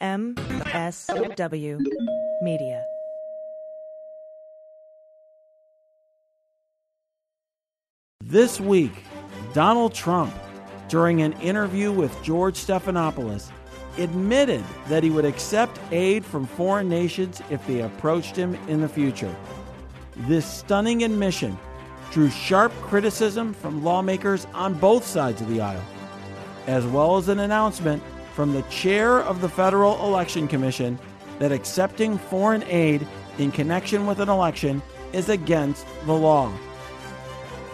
MSW Media. This week, Donald Trump, during an interview with George Stephanopoulos, admitted that he would accept aid from foreign nations if they approached him in the future. This stunning admission drew sharp criticism from lawmakers on both sides of the aisle, as well as an announcement from the chair of the Federal Election Commission that accepting foreign aid in connection with an election is against the law.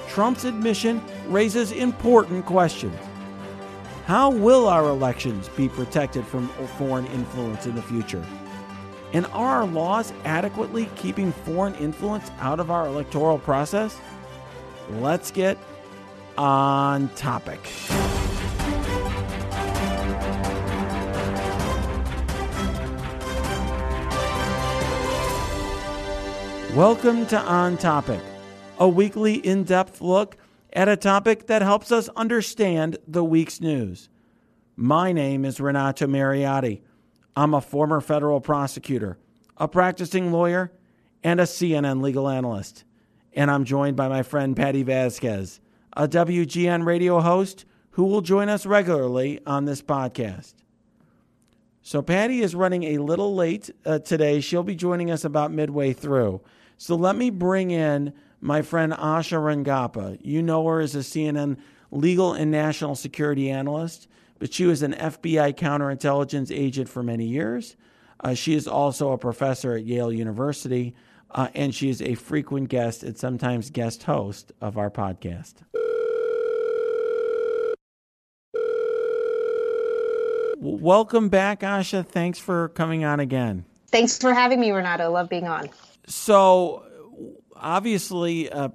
Trump's admission raises important questions. How will our elections be protected from foreign influence in the future? And are our laws adequately keeping foreign influence out of our electoral process? Let's get on topic. Welcome to On Topic, a weekly in depth look at a topic that helps us understand the week's news. My name is Renato Mariotti. I'm a former federal prosecutor, a practicing lawyer, and a CNN legal analyst. And I'm joined by my friend Patti Vasquez, a WGN radio host who will join us regularly on this podcast. So, Patti is running a little late uh, today. She'll be joining us about midway through. So, let me bring in my friend Asha Rangappa. You know her as a CNN legal and national security analyst, but she was an FBI counterintelligence agent for many years. Uh, she is also a professor at Yale University, uh, and she is a frequent guest and sometimes guest host of our podcast. Welcome back, Asha. Thanks for coming on again. Thanks for having me, Renato. Love being on. So, obviously, uh,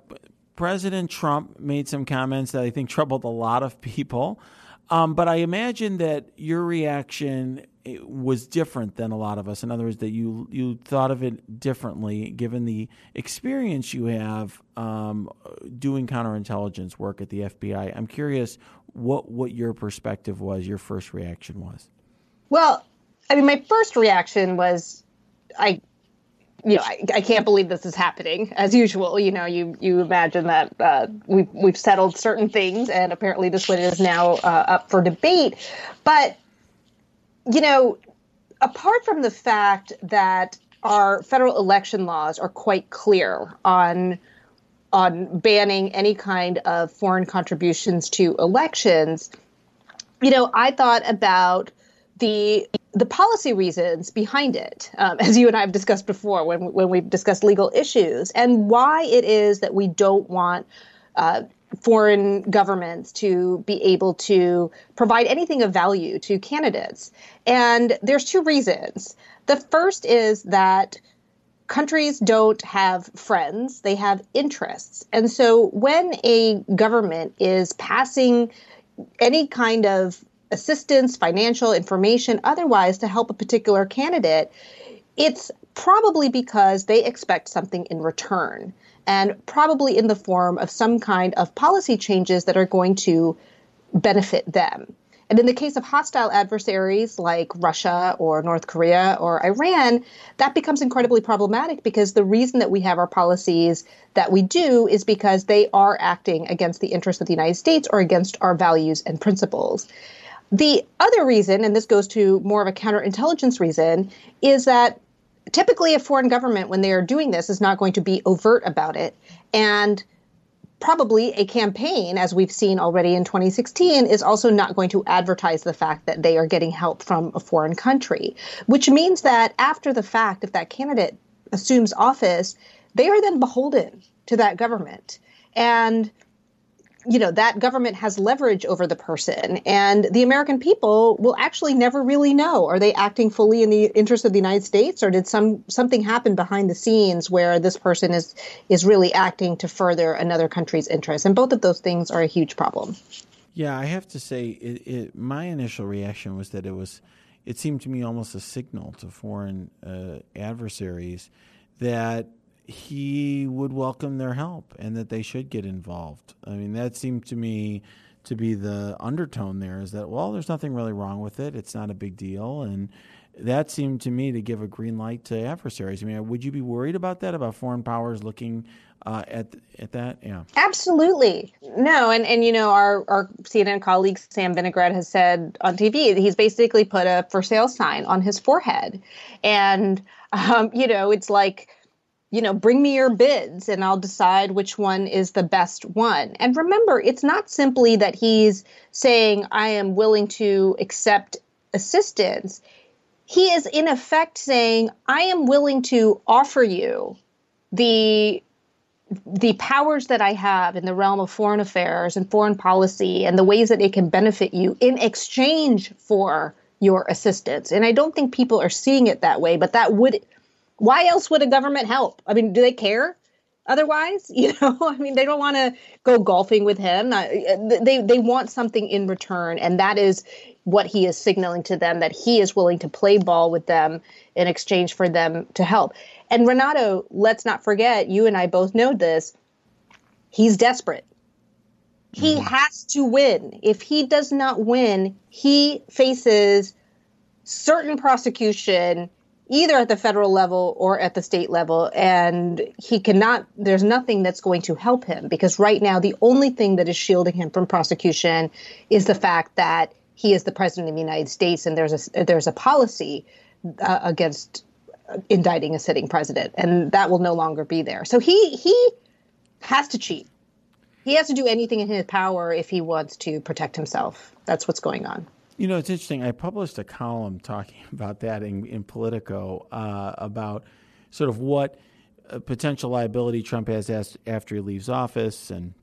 President Trump made some comments that I think troubled a lot of people. Um, but I imagine that your reaction eh, was different than a lot of us. In other words, that you you thought of it differently, given the experience you have um, doing counterintelligence work at the FBI. I'm curious what what your perspective was. Your first reaction was. Well, I mean, my first reaction was, I you know, I, I, can't believe this is happening. As usual, you know, you you imagine that uh, we've we've settled certain things, and apparently this one is now uh, up for debate. But you know, apart from the fact that our federal election laws are quite clear on on banning any kind of foreign contributions to elections, you know, I thought about the the policy reasons behind it, um, as you and I have discussed before when when we've discussed legal issues, and why it is that we don't want. Uh, foreign governments to be able to provide anything of value to candidates. And there's two reasons. The first is that countries don't have friends, they have interests. And so when a government is passing any kind of assistance, financial information, otherwise to help a particular candidate, it's probably because they expect something in return and probably in the form of some kind of policy changes that are going to benefit them. And in the case of hostile adversaries like Russia or North Korea or Iran, that becomes incredibly problematic because the reason that we have our policies that we do is because they are acting against the interests of the United States or against our values and principles. The other reason, and this goes to more of a counterintelligence reason, is that typically a foreign government, when they are doing this, is not going to be overt about it. And probably a campaign, as we've seen already in 2016, is also not going to advertise the fact that they are getting help from a foreign country, which means that after the fact, if that candidate assumes office, they are then beholden to that government. And you know that government has leverage over the person and the american people will actually never really know. Are they acting fully in the interest of the united states or did some something happen behind the scenes where this person is is really acting to further another country's interest and both of those things are a huge problem. Yeah i have to say it, it, my initial reaction was that it was it seemed to me almost a signal to foreign uh, adversaries that he would welcome their help and that they should get involved. I mean, that seemed to me to be the undertone there is that well, there's nothing really wrong with it. It's not a big deal, and that seemed to me to give a green light to adversaries. I mean, would you be worried about that, about foreign powers looking uh, at at that? Yeah, absolutely. No, and and you know, our our CNN colleague Sam Vinograd has said on TV he's basically put a for sale sign on his forehead, and um, you know, it's like you know, bring me your bids and I'll decide which one is the best one. And remember, it's not simply that he's saying, I am willing to accept assistance. He is, in effect, saying, I am willing to offer you the the powers that I have in the realm of foreign affairs and foreign policy and the ways that it can benefit you in exchange for your assistance. And I don't think people are seeing it that way, but that would why else would a government help? I mean, do they care? Otherwise, you know, I mean, they don't want to go golfing with him. They they want something in return, and that is what he is signaling to them that he is willing to play ball with them in exchange for them to help. And Renato, let's not forget, you and I both know this. He's desperate. He mm. has to win. If he does not win, he faces certain prosecution either at the federal level or at the state level. And he cannot, there's nothing that's going to help him because right now, the only thing that is shielding him from prosecution is the fact that he is the president of the United States and there's a, there's a policy uh, against indicting a sitting president. And that will no longer be there. So he, he has to cheat. He has to do anything in his power if he wants to protect himself. That's what's going on. You know, it's interesting. I published a column talking about that in, in Politico uh, about sort of what uh, potential liability Trump has as, after he leaves office and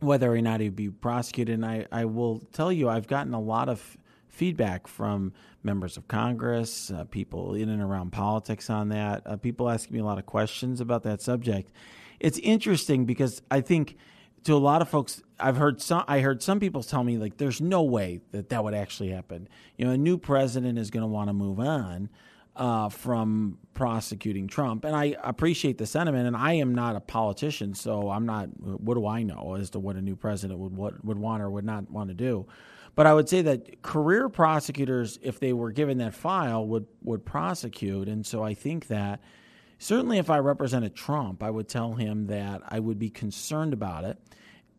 whether or not he'd be prosecuted. And I, I will tell you, I've gotten a lot of feedback from members of Congress, uh, people in and around politics on that, uh, people asking me a lot of questions about that subject. It's interesting because I think to a lot of folks, I've heard some. I heard some people tell me like, "There's no way that that would actually happen." You know, a new president is going to want to move on uh, from prosecuting Trump, and I appreciate the sentiment. And I am not a politician, so I'm not. What do I know as to what a new president would what would want or would not want to do? But I would say that career prosecutors, if they were given that file, would would prosecute, and so I think that certainly if I represented Trump, I would tell him that I would be concerned about it.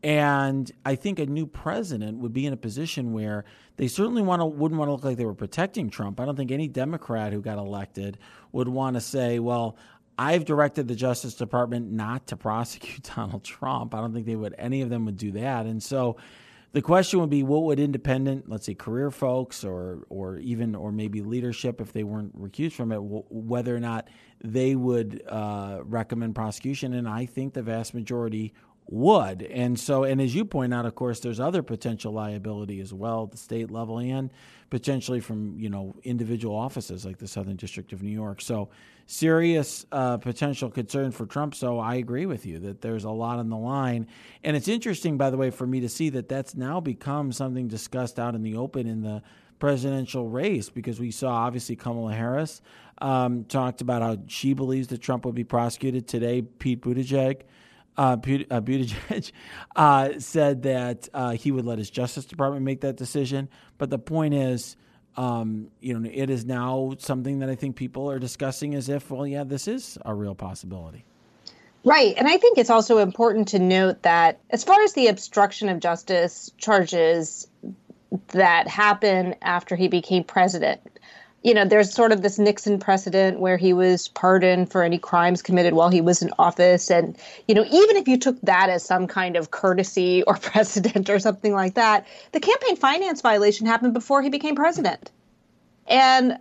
And I think a new president would be in a position where they certainly want to, wouldn't want to look like they were protecting Trump. I don't think any Democrat who got elected would want to say, well, I've directed the Justice Department not to prosecute Donald Trump. I don't think they would, any of them would do that. And so the question would be what would independent, let's say career folks or, or even, or maybe leadership, if they weren't recused from it, whether or not they would uh, recommend prosecution. And I think the vast majority would. And so, and as you point out, of course, there's other potential liability as well at the state level and potentially from, you know, individual offices like the Southern District of New York. So, serious uh, potential concern for Trump. So, I agree with you that there's a lot on the line. And it's interesting, by the way, for me to see that that's now become something discussed out in the open in the presidential race because we saw obviously Kamala Harris um, talked about how she believes that Trump would be prosecuted today. Pete Buttigieg uh, uh, Buttigieg uh, said that uh, he would let his Justice Department make that decision. But the point is, um, you know, it is now something that I think people are discussing as if, well, yeah, this is a real possibility. Right. And I think it's also important to note that as far as the obstruction of justice charges that happened after he became president, you know, there's sort of this Nixon precedent where he was pardoned for any crimes committed while he was in office. And, you know, even if you took that as some kind of courtesy or precedent or something like that, the campaign finance violation happened before he became president. And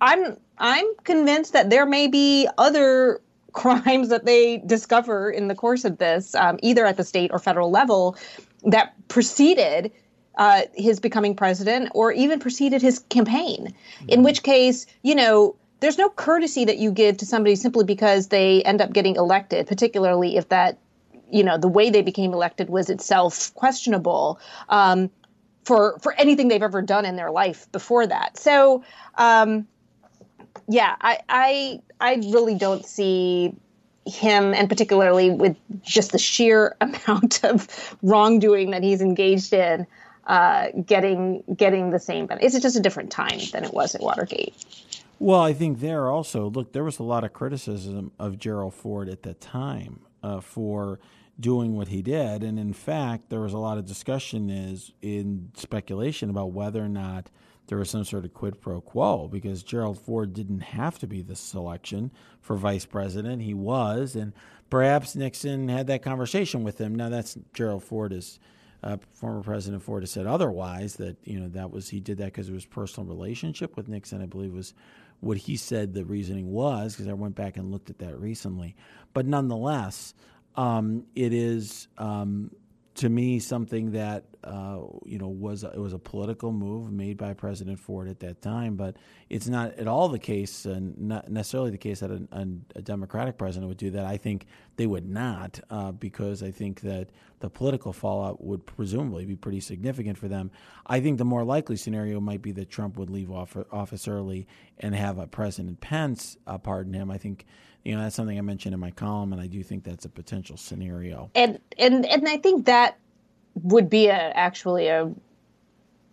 I'm I'm convinced that there may be other crimes that they discover in the course of this, um, either at the state or federal level, that preceded uh, his becoming president or even preceded his campaign. Mm-hmm. In which case, you know, there's no courtesy that you give to somebody simply because they end up getting elected, particularly if that, you know, the way they became elected was itself questionable. Um, for for anything they've ever done in their life before that. So, um, yeah, I, I I really don't see him, and particularly with just the sheer amount of wrongdoing that he's engaged in, uh, getting getting the same. But it's just a different time than it was at Watergate. Well, I think there also look there was a lot of criticism of Gerald Ford at the time uh, for doing what he did, and in fact, there was a lot of discussion is in speculation about whether or not there was some sort of quid pro quo because Gerald Ford didn't have to be the selection for vice president. He was, and perhaps Nixon had that conversation with him. Now that's Gerald Ford is uh, former President Ford has said otherwise that you know that was he did that because of his personal relationship with Nixon. I believe was what he said the reasoning was because I went back and looked at that recently. But nonetheless, um, it is um, to me something that uh, you know was it was a political move made by President Ford at that time, but it's not at all the case, and not necessarily the case that a, a Democratic president would do that. I think they would not, uh, because I think that the political fallout would presumably be pretty significant for them. I think the more likely scenario might be that Trump would leave office early and have a President Pence uh, pardon him. I think you know that's something I mentioned in my column, and I do think that's a potential scenario. And and and I think that would be a actually a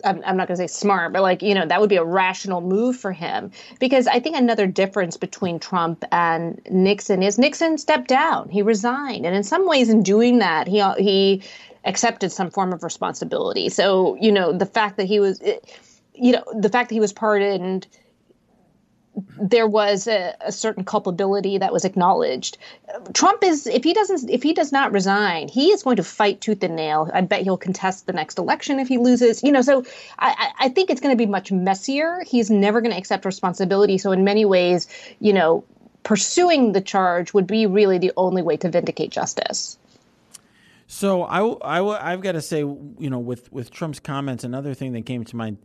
I'm, I'm not going to say smart, but like, you know, that would be a rational move for him. Because I think another difference between Trump and Nixon is Nixon stepped down, he resigned. And in some ways, in doing that, he, he accepted some form of responsibility. So, you know, the fact that he was, you know, the fact that he was pardoned there was a, a, certain culpability that was acknowledged. Trump is if he doesn't if he does not resign, he is going to fight tooth and nail. I bet he'll contest the next election if he loses. You know, so I, I think it's going to be much messier. He's never going to accept responsibility. So in many ways, you know, pursuing the charge would be really the only way to vindicate justice. So I, I, I've got to say, you know, with, with Trump's comments, another thing that came to mind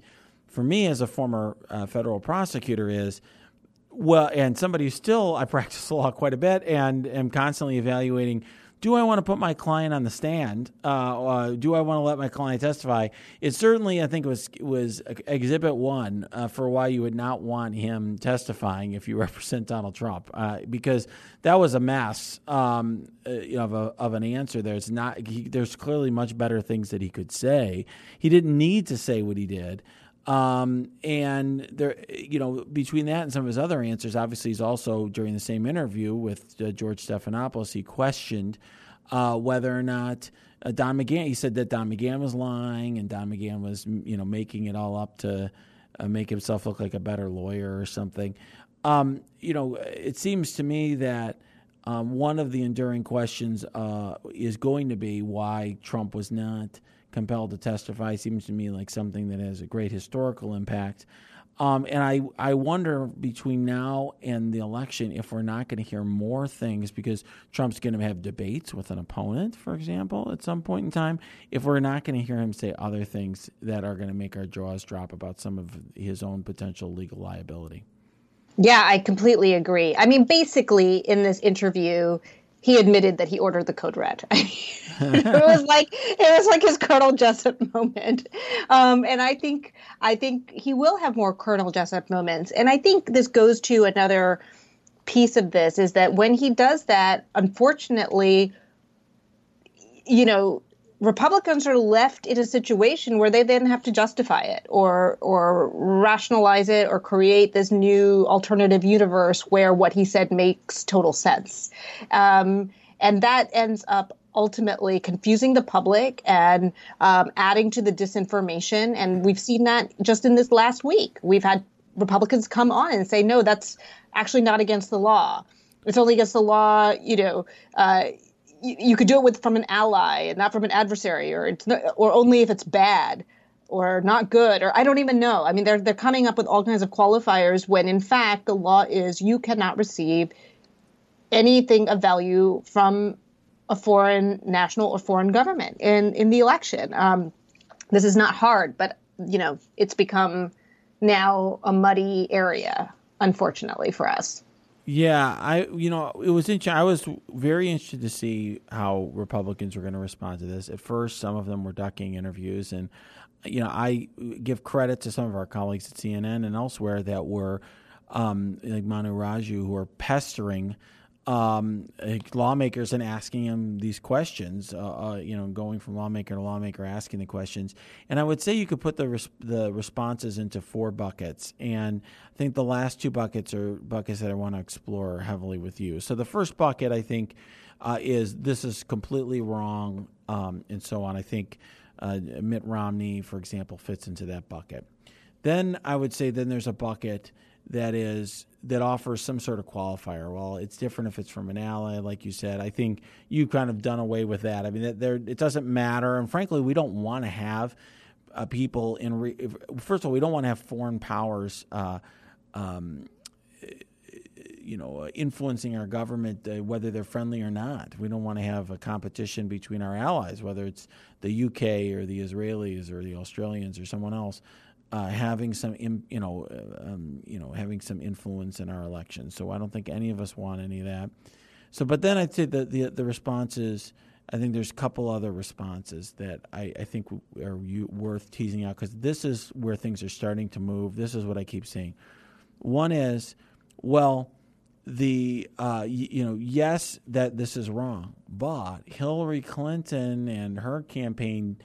for me as a former uh, federal prosecutor is well, and somebody who still I practice law quite a bit and am constantly evaluating. Do I want to put my client on the stand? Uh, uh, do I want to let my client testify? It certainly, I think, was was Exhibit One uh, for why you would not want him testifying if you represent Donald Trump, uh, because that was a mess um, uh, of a, of an answer. There's not. He, there's clearly much better things that he could say. He didn't need to say what he did. Um, and there, you know, between that and some of his other answers, obviously, he's also during the same interview with uh, George Stephanopoulos, he questioned uh, whether or not uh, Don McGahn. He said that Don McGahn was lying, and Don McGahn was, you know, making it all up to uh, make himself look like a better lawyer or something. Um, you know, it seems to me that. Um, one of the enduring questions uh, is going to be why Trump was not compelled to testify seems to me like something that has a great historical impact. Um, and I, I wonder between now and the election if we're not going to hear more things because Trump's going to have debates with an opponent, for example, at some point in time. If we're not going to hear him say other things that are going to make our jaws drop about some of his own potential legal liability. Yeah, I completely agree. I mean, basically, in this interview, he admitted that he ordered the code red. it was like it was like his Colonel Jessep moment, um, and I think I think he will have more Colonel Jessep moments. And I think this goes to another piece of this is that when he does that, unfortunately, you know, Republicans are left in a situation where they then have to justify it or or rationalize it or create this new alternative universe where what he said makes total sense, um, and that ends up ultimately confusing the public and um, adding to the disinformation. And we've seen that just in this last week. We've had Republicans come on and say, no, that's actually not against the law. It's only against the law, you know. Uh, you, could do it with from an ally and not from an adversary, or it's not, or only if it's bad or not good, or I don't even know. I mean, they're they're coming up with all kinds of qualifiers when in fact the law is you cannot receive anything of value from a foreign national or foreign government in in the election. Um, this is not hard, but you know it's become now a muddy area, unfortunately for us. Yeah, I you know it was interesting. I was very interested to see how Republicans were going to respond to this. At first, some of them were ducking interviews, and you know I give credit to some of our colleagues at CNN and elsewhere that were um, like Manu Raju, who are pestering um, lawmakers and asking him these questions, uh, uh, you know, going from lawmaker to lawmaker, asking the questions. And I would say you could put the res- the responses into four buckets. And I think the last two buckets are buckets that I want to explore heavily with you. So the first bucket, I think, uh, is this is completely wrong, um, and so on. I think uh, Mitt Romney, for example, fits into that bucket. Then I would say then there's a bucket that is that offers some sort of qualifier. Well, it's different if it's from an ally, like you said. I think you've kind of done away with that. I mean, there it doesn't matter, and frankly, we don't want to have uh, people in. Re- first of all, we don't want to have foreign powers. Uh, um, you know, influencing our government, uh, whether they're friendly or not. We don't want to have a competition between our allies, whether it's the UK or the Israelis or the Australians or someone else uh, having some, you know, uh, um, you know, having some influence in our elections. So I don't think any of us want any of that. So, but then I'd say the the, the responses. I think there's a couple other responses that I, I think are worth teasing out because this is where things are starting to move. This is what I keep saying. One is, well, the uh, y- you know yes that this is wrong, but Hillary Clinton and her campaign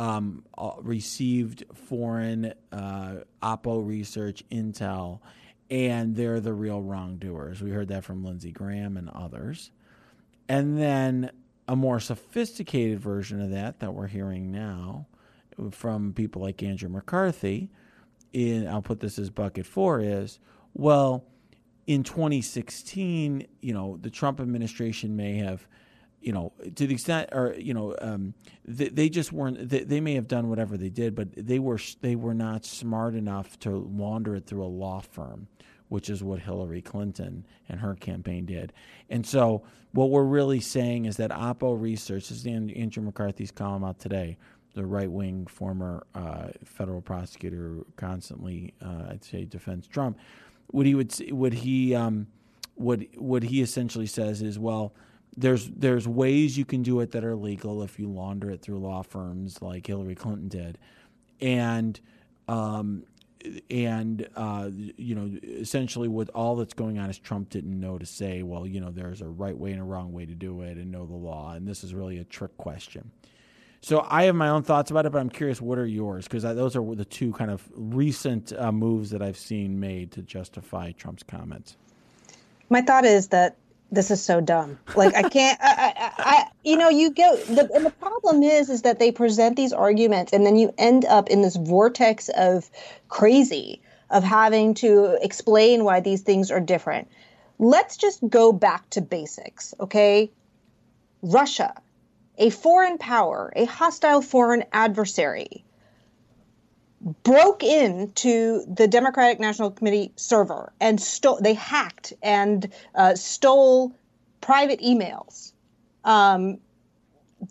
um, uh, received foreign uh, Oppo research intel, and they're the real wrongdoers. We heard that from Lindsey Graham and others. And then a more sophisticated version of that that we're hearing now from people like Andrew McCarthy, in I'll put this as bucket four is well, in 2016, you know, the Trump administration may have you know, to the extent, or you know, um, they, they, just weren't. They, they, may have done whatever they did, but they were they were not smart enough to launder it through a law firm, which is what Hillary Clinton and her campaign did. And so, what we're really saying is that Oppo Research this is Andrew McCarthy's column out today. The right wing former uh, federal prosecutor constantly, uh, I'd say, defends Trump. What he would what he um, what what he essentially says is well there's there's ways you can do it that are legal if you launder it through law firms like Hillary Clinton did, and um, and uh, you know essentially what all that's going on is Trump didn't know to say well you know there's a right way and a wrong way to do it and know the law and this is really a trick question. So I have my own thoughts about it, but I'm curious what are yours because those are the two kind of recent uh, moves that I've seen made to justify Trump's comments. My thought is that this is so dumb. Like I can't, I, I, I, you know, you go. The, and the problem is, is that they present these arguments, and then you end up in this vortex of crazy of having to explain why these things are different. Let's just go back to basics, okay? Russia, a foreign power, a hostile foreign adversary, broke into the Democratic National Committee server and stole. They hacked and uh, stole private emails. Um,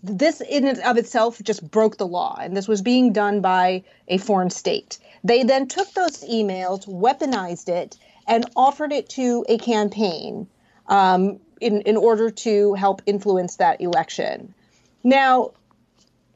this in and of itself just broke the law, and this was being done by a foreign state. They then took those emails, weaponized it, and offered it to a campaign um, in in order to help influence that election. Now,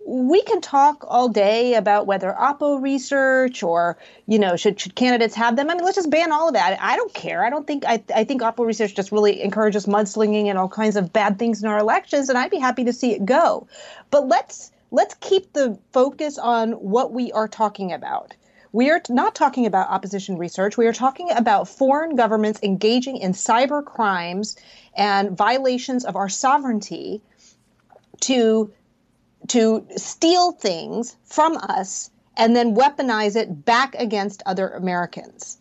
we can talk all day about whether Oppo research or you know should should candidates have them. I mean, let's just ban all of that. I don't care. I don't think I I think Oppo research just really encourages mudslinging and all kinds of bad things in our elections, and I'd be happy to see it go. But let's let's keep the focus on what we are talking about. We are not talking about opposition research. We are talking about foreign governments engaging in cyber crimes and violations of our sovereignty to to steal things from us and then weaponize it back against other Americans.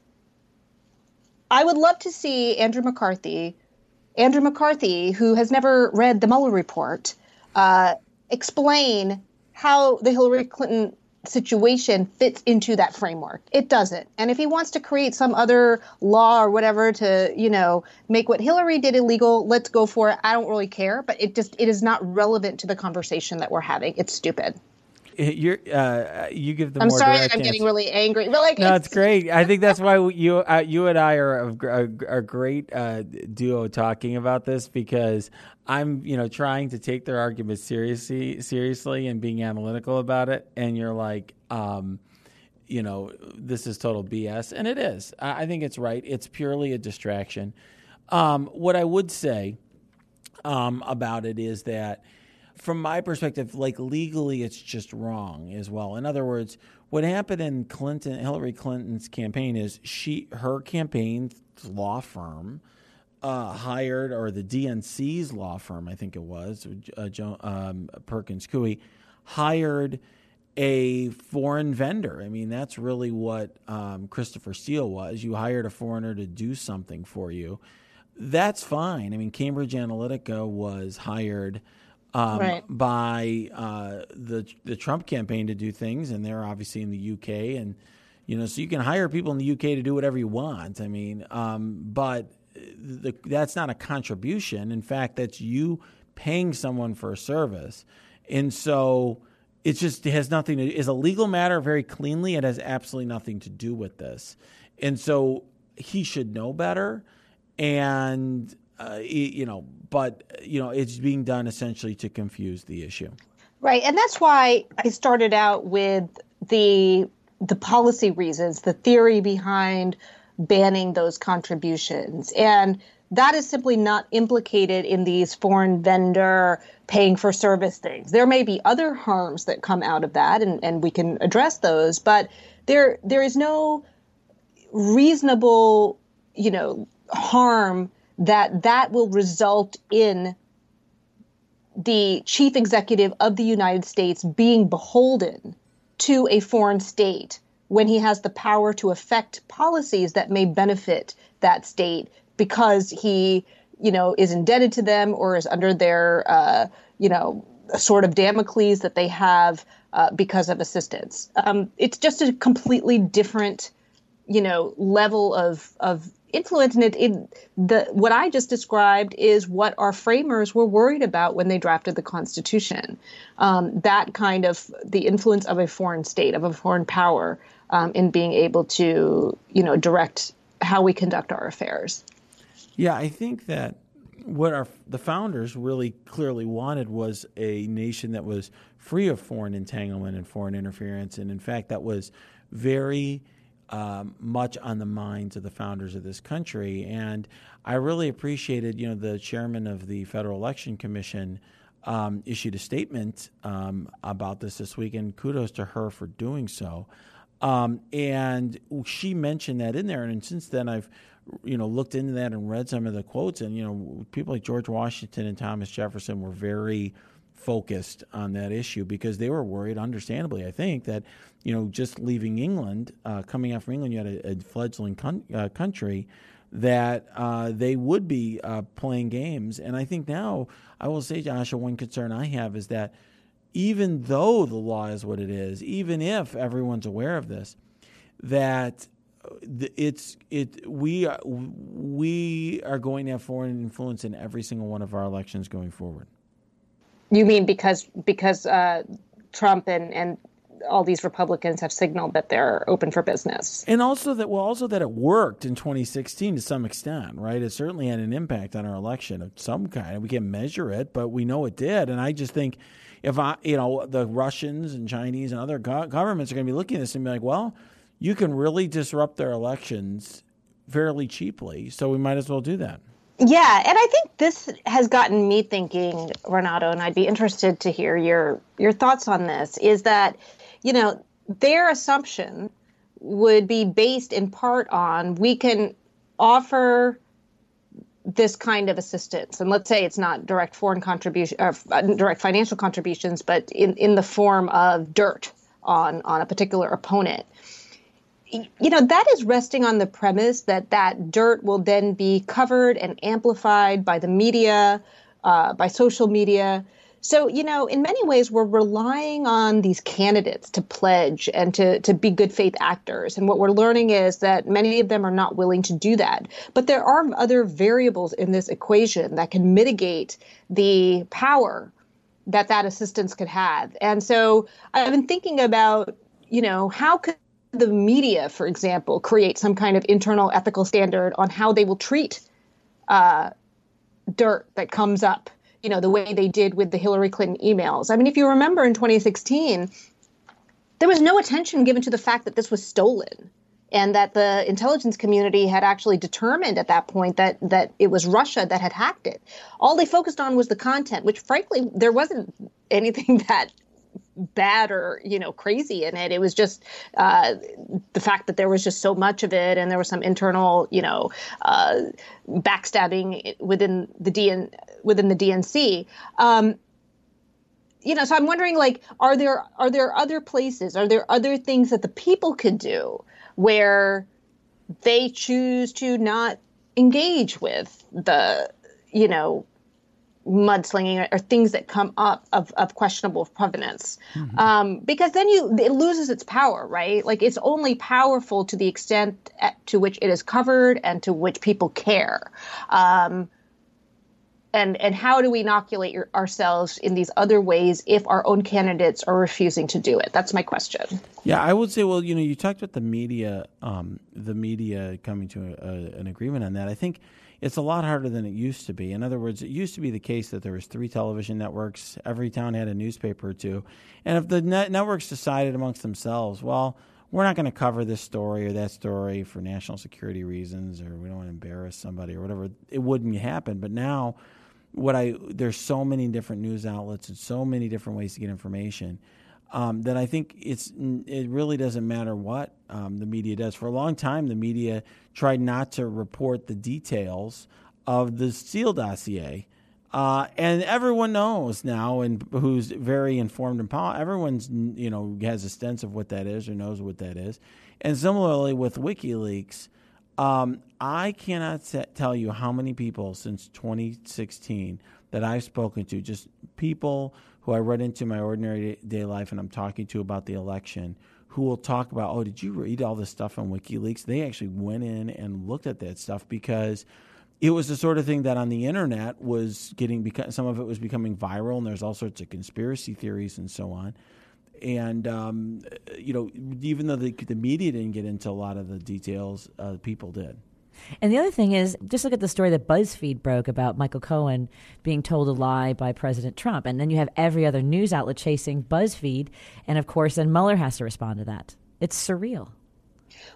I would love to see Andrew McCarthy, Andrew McCarthy, who has never read the Mueller report, uh, explain how the Hillary Clinton situation fits into that framework. It doesn't. And if he wants to create some other law or whatever to, you know, make what Hillary did illegal, let's go for it. I don't really care, but it just it is not relevant to the conversation that we're having. It's stupid. You're uh, you give the. I'm sorry, I'm answer. getting really angry, but like no, it's, it's great. I think that's why you uh, you and I are a, a, a great uh, duo talking about this because I'm you know trying to take their arguments seriously seriously and being analytical about it, and you're like. Um, you know, this is total BS, and it is. I think it's right. It's purely a distraction. Um, what I would say um, about it is that, from my perspective, like legally, it's just wrong as well. In other words, what happened in Clinton, Hillary Clinton's campaign is she, her campaign's law firm, uh, hired, or the DNC's law firm, I think it was, uh, um, Perkins Coie, hired a foreign vendor. I mean, that's really what um, Christopher Steele was. You hired a foreigner to do something for you. That's fine. I mean, Cambridge Analytica was hired um, right. by uh, the the Trump campaign to do things, and they're obviously in the UK, and you know, so you can hire people in the UK to do whatever you want. I mean, um, but the, that's not a contribution. In fact, that's you paying someone for a service, and so it just has nothing to is a legal matter very cleanly. It has absolutely nothing to do with this, and so he should know better. And uh, you know, but you know, it's being done essentially to confuse the issue. Right, and that's why I started out with the the policy reasons, the theory behind banning those contributions, and that is simply not implicated in these foreign vendor paying for service things. There may be other harms that come out of that, and, and we can address those, but there there is no reasonable, you know, harm that that will result in the chief executive of the United States being beholden to a foreign state when he has the power to affect policies that may benefit that state because he, you know, is indebted to them or is under their, uh, you know, sort of Damocles that they have uh, because of assistance. Um, it's just a completely different, you know, level of of influence, and it, it the what I just described is what our framers were worried about when they drafted the Constitution. Um, that kind of the influence of a foreign state, of a foreign power, um, in being able to, you know, direct how we conduct our affairs. Yeah, I think that what our the founders really clearly wanted was a nation that was free of foreign entanglement and foreign interference, and in fact, that was very um, much on the minds of the founders of this country. And I really appreciated, you know, the chairman of the Federal Election Commission um, issued a statement um, about this this week, and kudos to her for doing so. Um, and she mentioned that in there, and since then I've you know looked into that and read some of the quotes and you know people like George Washington and Thomas Jefferson were very focused on that issue because they were worried understandably I think that you know just leaving England uh, coming from England you had a, a fledgling con- uh, country that uh, they would be uh, playing games and I think now I will say Asha one concern I have is that even though the law is what it is even if everyone's aware of this that it's it we are, we are going to have foreign influence in every single one of our elections going forward. You mean because because uh, Trump and and all these Republicans have signaled that they're open for business, and also that well, also that it worked in 2016 to some extent, right? It certainly had an impact on our election of some kind. We can't measure it, but we know it did. And I just think if I, you know, the Russians and Chinese and other go- governments are going to be looking at this and be like, well you can really disrupt their elections fairly cheaply. So we might as well do that. Yeah, and I think this has gotten me thinking, Renato, and I'd be interested to hear your your thoughts on this. Is that you know their assumption would be based in part on we can offer this kind of assistance. And let's say it's not direct foreign contribution or uh, direct financial contributions but in, in the form of dirt on on a particular opponent. You know that is resting on the premise that that dirt will then be covered and amplified by the media uh, by social media so you know in many ways we're relying on these candidates to pledge and to, to be good faith actors. And what we're learning is that many of them are not willing to do that. But there are other variables in this equation that can mitigate the power that that assistance could have. And so i've been thinking about you know how could the media, for example, create some kind of internal ethical standard on how they will treat uh, dirt that comes up, you know, the way they did with the Hillary Clinton emails. I mean, if you remember in 2016, there was no attention given to the fact that this was stolen. and that the intelligence community had actually determined at that point that that it was Russia that had hacked it. All they focused on was the content, which frankly there wasn't anything that bad or you know crazy in it. It was just uh, the fact that there was just so much of it, and there was some internal you know uh, backstabbing within the DN within the DNC. Um, you know, so I'm wondering, like, are there are there other places? Are there other things that the people could do where they choose to not engage with the, you know, mudslinging or, things that come up of, of questionable provenance. Mm-hmm. um, because then you it loses its power right? Like it's only powerful to the extent at, to which it is covered and to which people care. Um, and and how do we inoculate your, ourselves in these other ways if our own candidates are refusing to do it? That's my question. Yeah i would say well you know you talked about the media um, the media coming to a, an agreement on that. I think it's a lot harder than it used to be. In other words, it used to be the case that there was three television networks, every town had a newspaper or two, and if the net- networks decided amongst themselves, well, we're not going to cover this story or that story for national security reasons, or we don't want to embarrass somebody or whatever, it wouldn't happen. But now, what I there's so many different news outlets and so many different ways to get information um, that I think it's it really doesn't matter what um, the media does. For a long time, the media tried not to report the details of the Steele dossier. Uh, and everyone knows now, and who's very informed and politics, everyone's you know has a sense of what that is or knows what that is. And similarly with WikiLeaks, um, I cannot tell you how many people since 2016 that I've spoken to, just people who I run into my ordinary day life and I'm talking to about the election who will talk about, oh, did you read all this stuff on WikiLeaks? They actually went in and looked at that stuff because it was the sort of thing that on the internet was getting some of it was becoming viral, and there's all sorts of conspiracy theories and so on. And um, you know, even though the, the media didn't get into a lot of the details, uh, people did. And the other thing is, just look at the story that BuzzFeed broke about Michael Cohen being told a lie by President Trump. And then you have every other news outlet chasing BuzzFeed. And of course, then Mueller has to respond to that. It's surreal.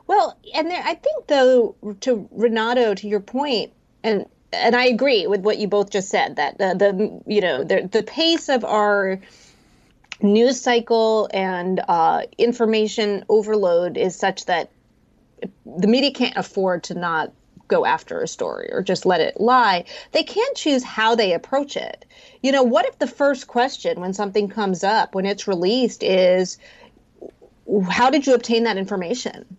Well, and there, I think, though, to Renato, to your point, and and I agree with what you both just said that the, the you know the the pace of our news cycle and uh, information overload is such that the media can't afford to not go after a story or just let it lie. They can choose how they approach it. You know, what if the first question when something comes up, when it's released, is how did you obtain that information?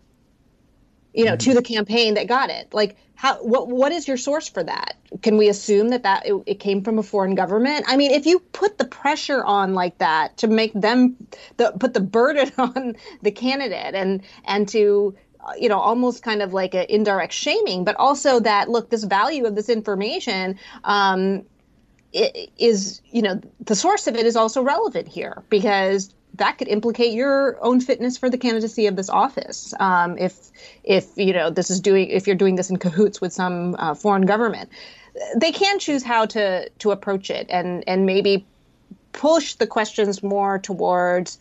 You know, mm-hmm. to the campaign that got it. Like, how? What? What is your source for that? Can we assume that that it, it came from a foreign government? I mean, if you put the pressure on like that to make them, the, put the burden on the candidate and and to you know, almost kind of like an indirect shaming, but also that look, this value of this information um, is, you know, the source of it is also relevant here because that could implicate your own fitness for the candidacy of this office. Um, if, if you know, this is doing, if you're doing this in cahoots with some uh, foreign government, they can choose how to to approach it and and maybe push the questions more towards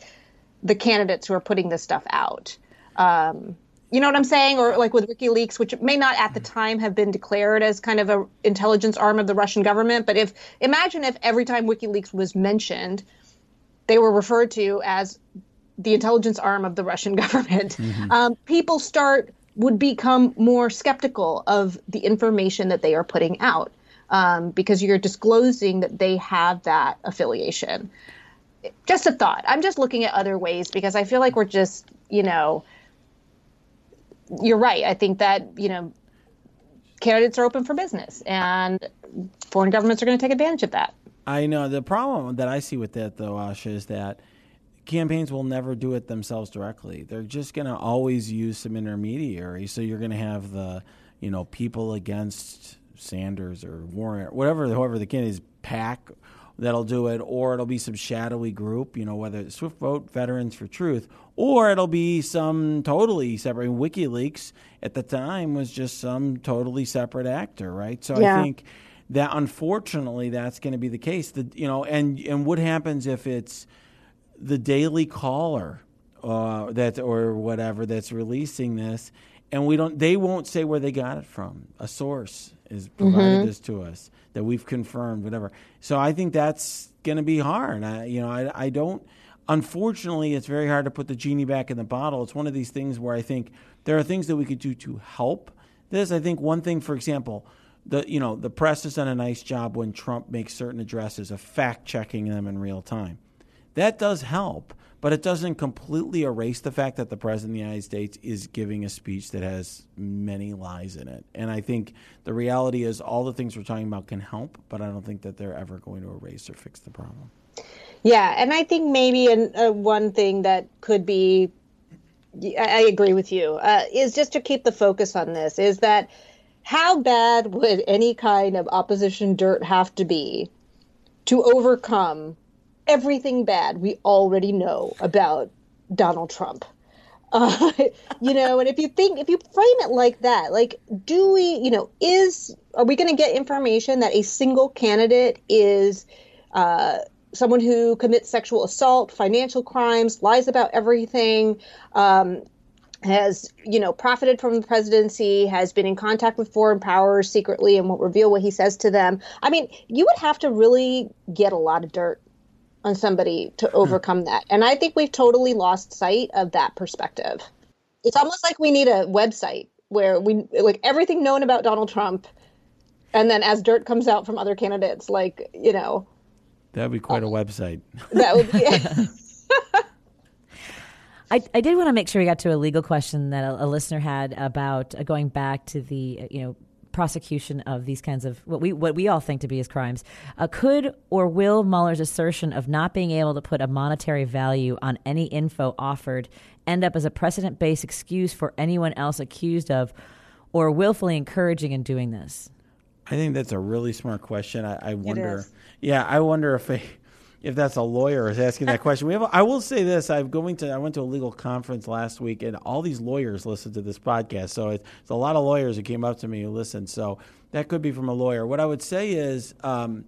the candidates who are putting this stuff out. Um, you know what I'm saying? Or like with WikiLeaks, which may not at the time have been declared as kind of a intelligence arm of the Russian government, but if imagine if every time WikiLeaks was mentioned, they were referred to as the intelligence arm of the Russian government. Mm-hmm. Um, people start would become more skeptical of the information that they are putting out um, because you're disclosing that they have that affiliation. Just a thought. I'm just looking at other ways because I feel like we're just, you know, you're right. I think that, you know, candidates are open for business and foreign governments are going to take advantage of that. I know. The problem that I see with that, though, Asha, is that campaigns will never do it themselves directly. They're just going to always use some intermediary. So you're going to have the, you know, people against Sanders or Warren, whatever, whoever the candidate is, PAC that'll do it, or it'll be some shadowy group, you know, whether it's Swift Boat, Veterans for Truth, or it'll be some totally separate. WikiLeaks at the time was just some totally separate actor, right? So yeah. I think that unfortunately that's going to be the case. That you know, and and what happens if it's the Daily Caller uh, that or whatever that's releasing this, and we don't. They won't say where they got it from. A source is provided mm-hmm. this to us that we've confirmed, whatever. So I think that's going to be hard. I, you know, I, I don't. Unfortunately, it's very hard to put the genie back in the bottle. It's one of these things where I think there are things that we could do to help this. I think one thing, for example, the you know the press has done a nice job when Trump makes certain addresses of fact checking them in real time. That does help, but it doesn't completely erase the fact that the president of the United States is giving a speech that has many lies in it. And I think the reality is all the things we're talking about can help, but I don't think that they're ever going to erase or fix the problem. Yeah, and I think maybe an, uh, one thing that could be, I, I agree with you, uh, is just to keep the focus on this is that how bad would any kind of opposition dirt have to be to overcome everything bad we already know about Donald Trump? Uh, you know, and if you think, if you frame it like that, like, do we, you know, is, are we going to get information that a single candidate is, uh, someone who commits sexual assault, financial crimes, lies about everything, um, has you know profited from the presidency has been in contact with foreign powers secretly and won't reveal what he says to them i mean you would have to really get a lot of dirt on somebody to hmm. overcome that. And i think we've totally lost sight of that perspective. It's almost like we need a website where we like everything known about donald trump and then as dirt comes out from other candidates like you know. That'd be quite uh, a website. That would be I, I did want to make sure we got to a legal question that a, a listener had about uh, going back to the uh, you know prosecution of these kinds of what we what we all think to be as crimes. Uh, could or will Mueller's assertion of not being able to put a monetary value on any info offered end up as a precedent-based excuse for anyone else accused of or willfully encouraging in doing this? I think that's a really smart question. I, I wonder. Yeah, I wonder if they if that's a lawyer is asking that question. We have. I will say this: I'm going to. I went to a legal conference last week, and all these lawyers listened to this podcast. So it's, it's a lot of lawyers who came up to me who listened. So that could be from a lawyer. What I would say is. Um,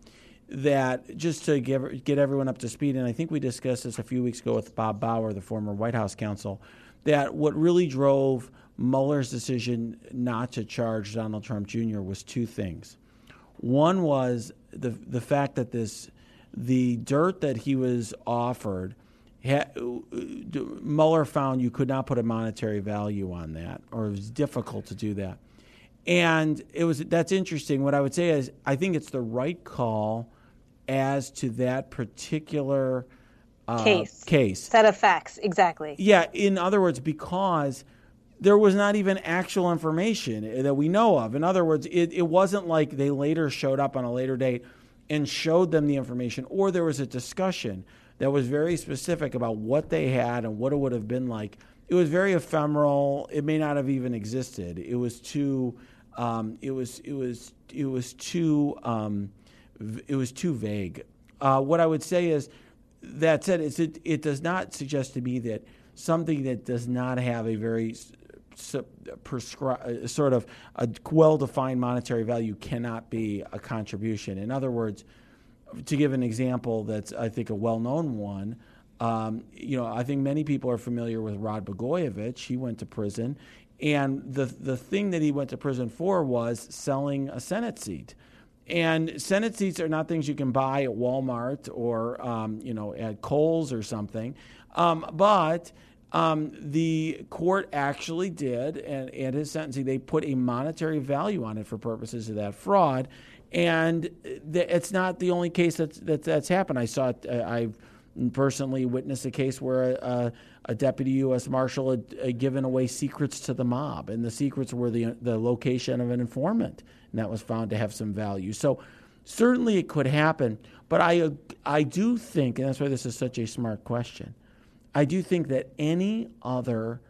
that just to give, get everyone up to speed, and I think we discussed this a few weeks ago with Bob Bauer, the former White House counsel, that what really drove Mueller's decision not to charge Donald Trump Jr. was two things. One was the the fact that this the dirt that he was offered, Mueller found you could not put a monetary value on that, or it was difficult to do that. And it was that's interesting. What I would say is I think it's the right call as to that particular uh, case. Case set of facts, exactly. Yeah. In other words, because there was not even actual information that we know of. In other words, it, it wasn't like they later showed up on a later date and showed them the information, or there was a discussion that was very specific about what they had and what it would have been like. It was very ephemeral. It may not have even existed. It was too. Um, it was. It was. It was too. Um, it was too vague. Uh, what I would say is that said, it, it does not suggest to me that something that does not have a very prescri- uh, sort of a well-defined monetary value cannot be a contribution. In other words, to give an example that's I think a well-known one, um, you know, I think many people are familiar with Rod Blagojevich. He went to prison, and the the thing that he went to prison for was selling a Senate seat. And Senate seats are not things you can buy at Walmart or um, you know at Kohl's or something, um, but um, the court actually did, and, and his sentencing, they put a monetary value on it for purposes of that fraud. And th- it's not the only case that's, that, that's happened. I saw uh, I personally witnessed a case where a, a deputy U.S. Marshal had, had, given away secrets to the mob, and the secrets were the, the location of an informant, and that was found to have some value. So certainly it could happen, but I, I do think, and that's why this is such a smart question – I do think that any other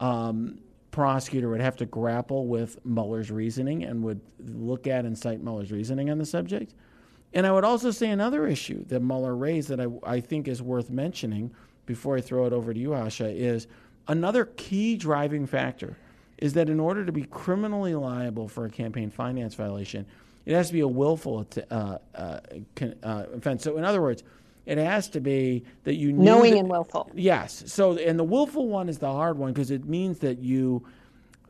um, prosecutor would have to grapple with Mueller's reasoning and would look at and cite Mueller's reasoning on the subject. And I would also say another issue that Mueller raised that I, I think is worth mentioning before I throw it over to you, Asha, is another key driving factor is that in order to be criminally liable for a campaign finance violation, it has to be a willful uh, uh, uh, offense. So, in other words, It has to be that you knew Knowing that- and willful. Yes. So, and the willful one is the hard one because it means that you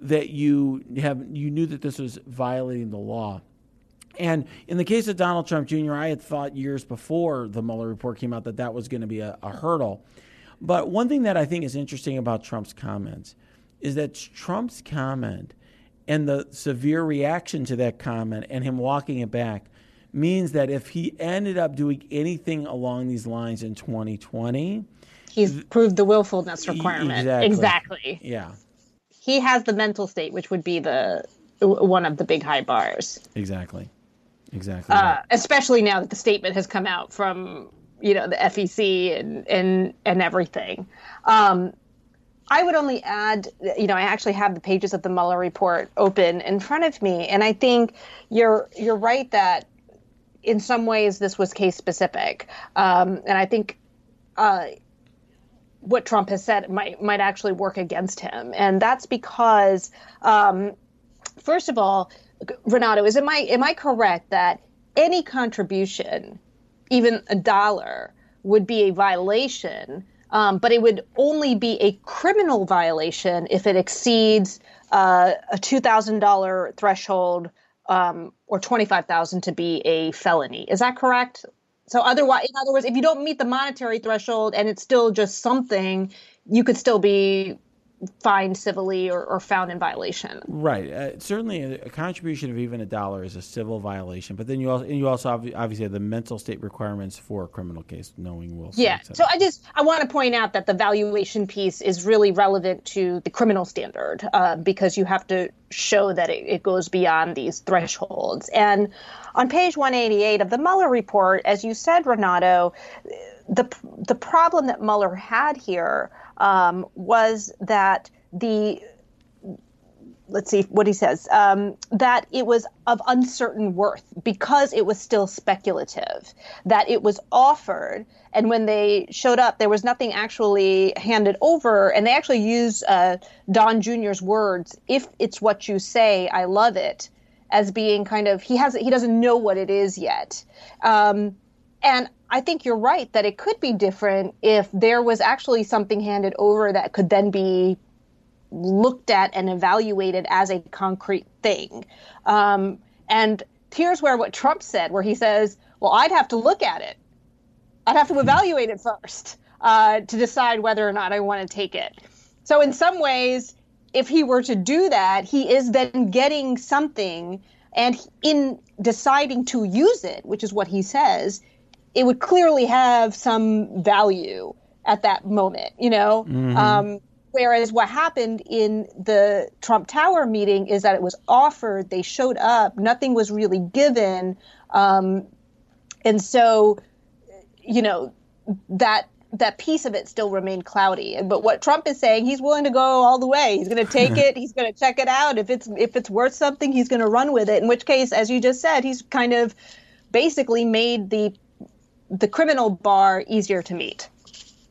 that you have you knew that this was violating the law. And in the case of Donald Trump Jr., I had thought years before the Mueller report came out that that was going to be a, a hurdle. But one thing that I think is interesting about Trump's comments is that Trump's comment and the severe reaction to that comment and him walking it back means that if he ended up doing anything along these lines in 2020, He's proved the willfulness requirement. exactly. exactly. yeah, He has the mental state, which would be the one of the big high bars. exactly. Exactly. uh, right. especially now that the statement has come out from you know the FEC and and and everything. Um, I would only add, you know, I actually have the pages of the Mueller report open in front of me, and I think you're you're right that in some ways this was case specific, um, and I think. Uh, what Trump has said might might actually work against him, and that's because, um, first of all, Renato, is am I am I correct that any contribution, even a dollar, would be a violation, um, but it would only be a criminal violation if it exceeds uh, a two thousand dollar threshold um, or twenty five thousand to be a felony. Is that correct? So otherwise, in other words, if you don't meet the monetary threshold and it's still just something, you could still be fined civilly or, or found in violation. Right. Uh, certainly, a, a contribution of even a dollar is a civil violation. But then you also and you also obviously have the mental state requirements for a criminal case, knowing will. Yeah. So I just I want to point out that the valuation piece is really relevant to the criminal standard uh, because you have to show that it, it goes beyond these thresholds. And on page 188 of the Mueller report, as you said, Renato, the the problem that Mueller had here um, was that the let's see what he says um, that it was of uncertain worth because it was still speculative that it was offered and when they showed up there was nothing actually handed over and they actually use uh, don jr's words if it's what you say i love it as being kind of he has he doesn't know what it is yet. Um, and I think you're right that it could be different if there was actually something handed over that could then be looked at and evaluated as a concrete thing. Um, and here's where what Trump said, where he says, well, I'd have to look at it. I'd have to evaluate it first uh, to decide whether or not I want to take it. So, in some ways, if he were to do that, he is then getting something, and in deciding to use it, which is what he says, it would clearly have some value at that moment, you know? Um, whereas what happened in the Trump Tower meeting is that it was offered, they showed up, nothing was really given. Um, and so, you know, that that piece of it still remained cloudy. And but what Trump is saying, he's willing to go all the way. He's going to take it. He's going to check it out. If it's if it's worth something, he's going to run with it. In which case, as you just said, he's kind of basically made the the criminal bar easier to meet,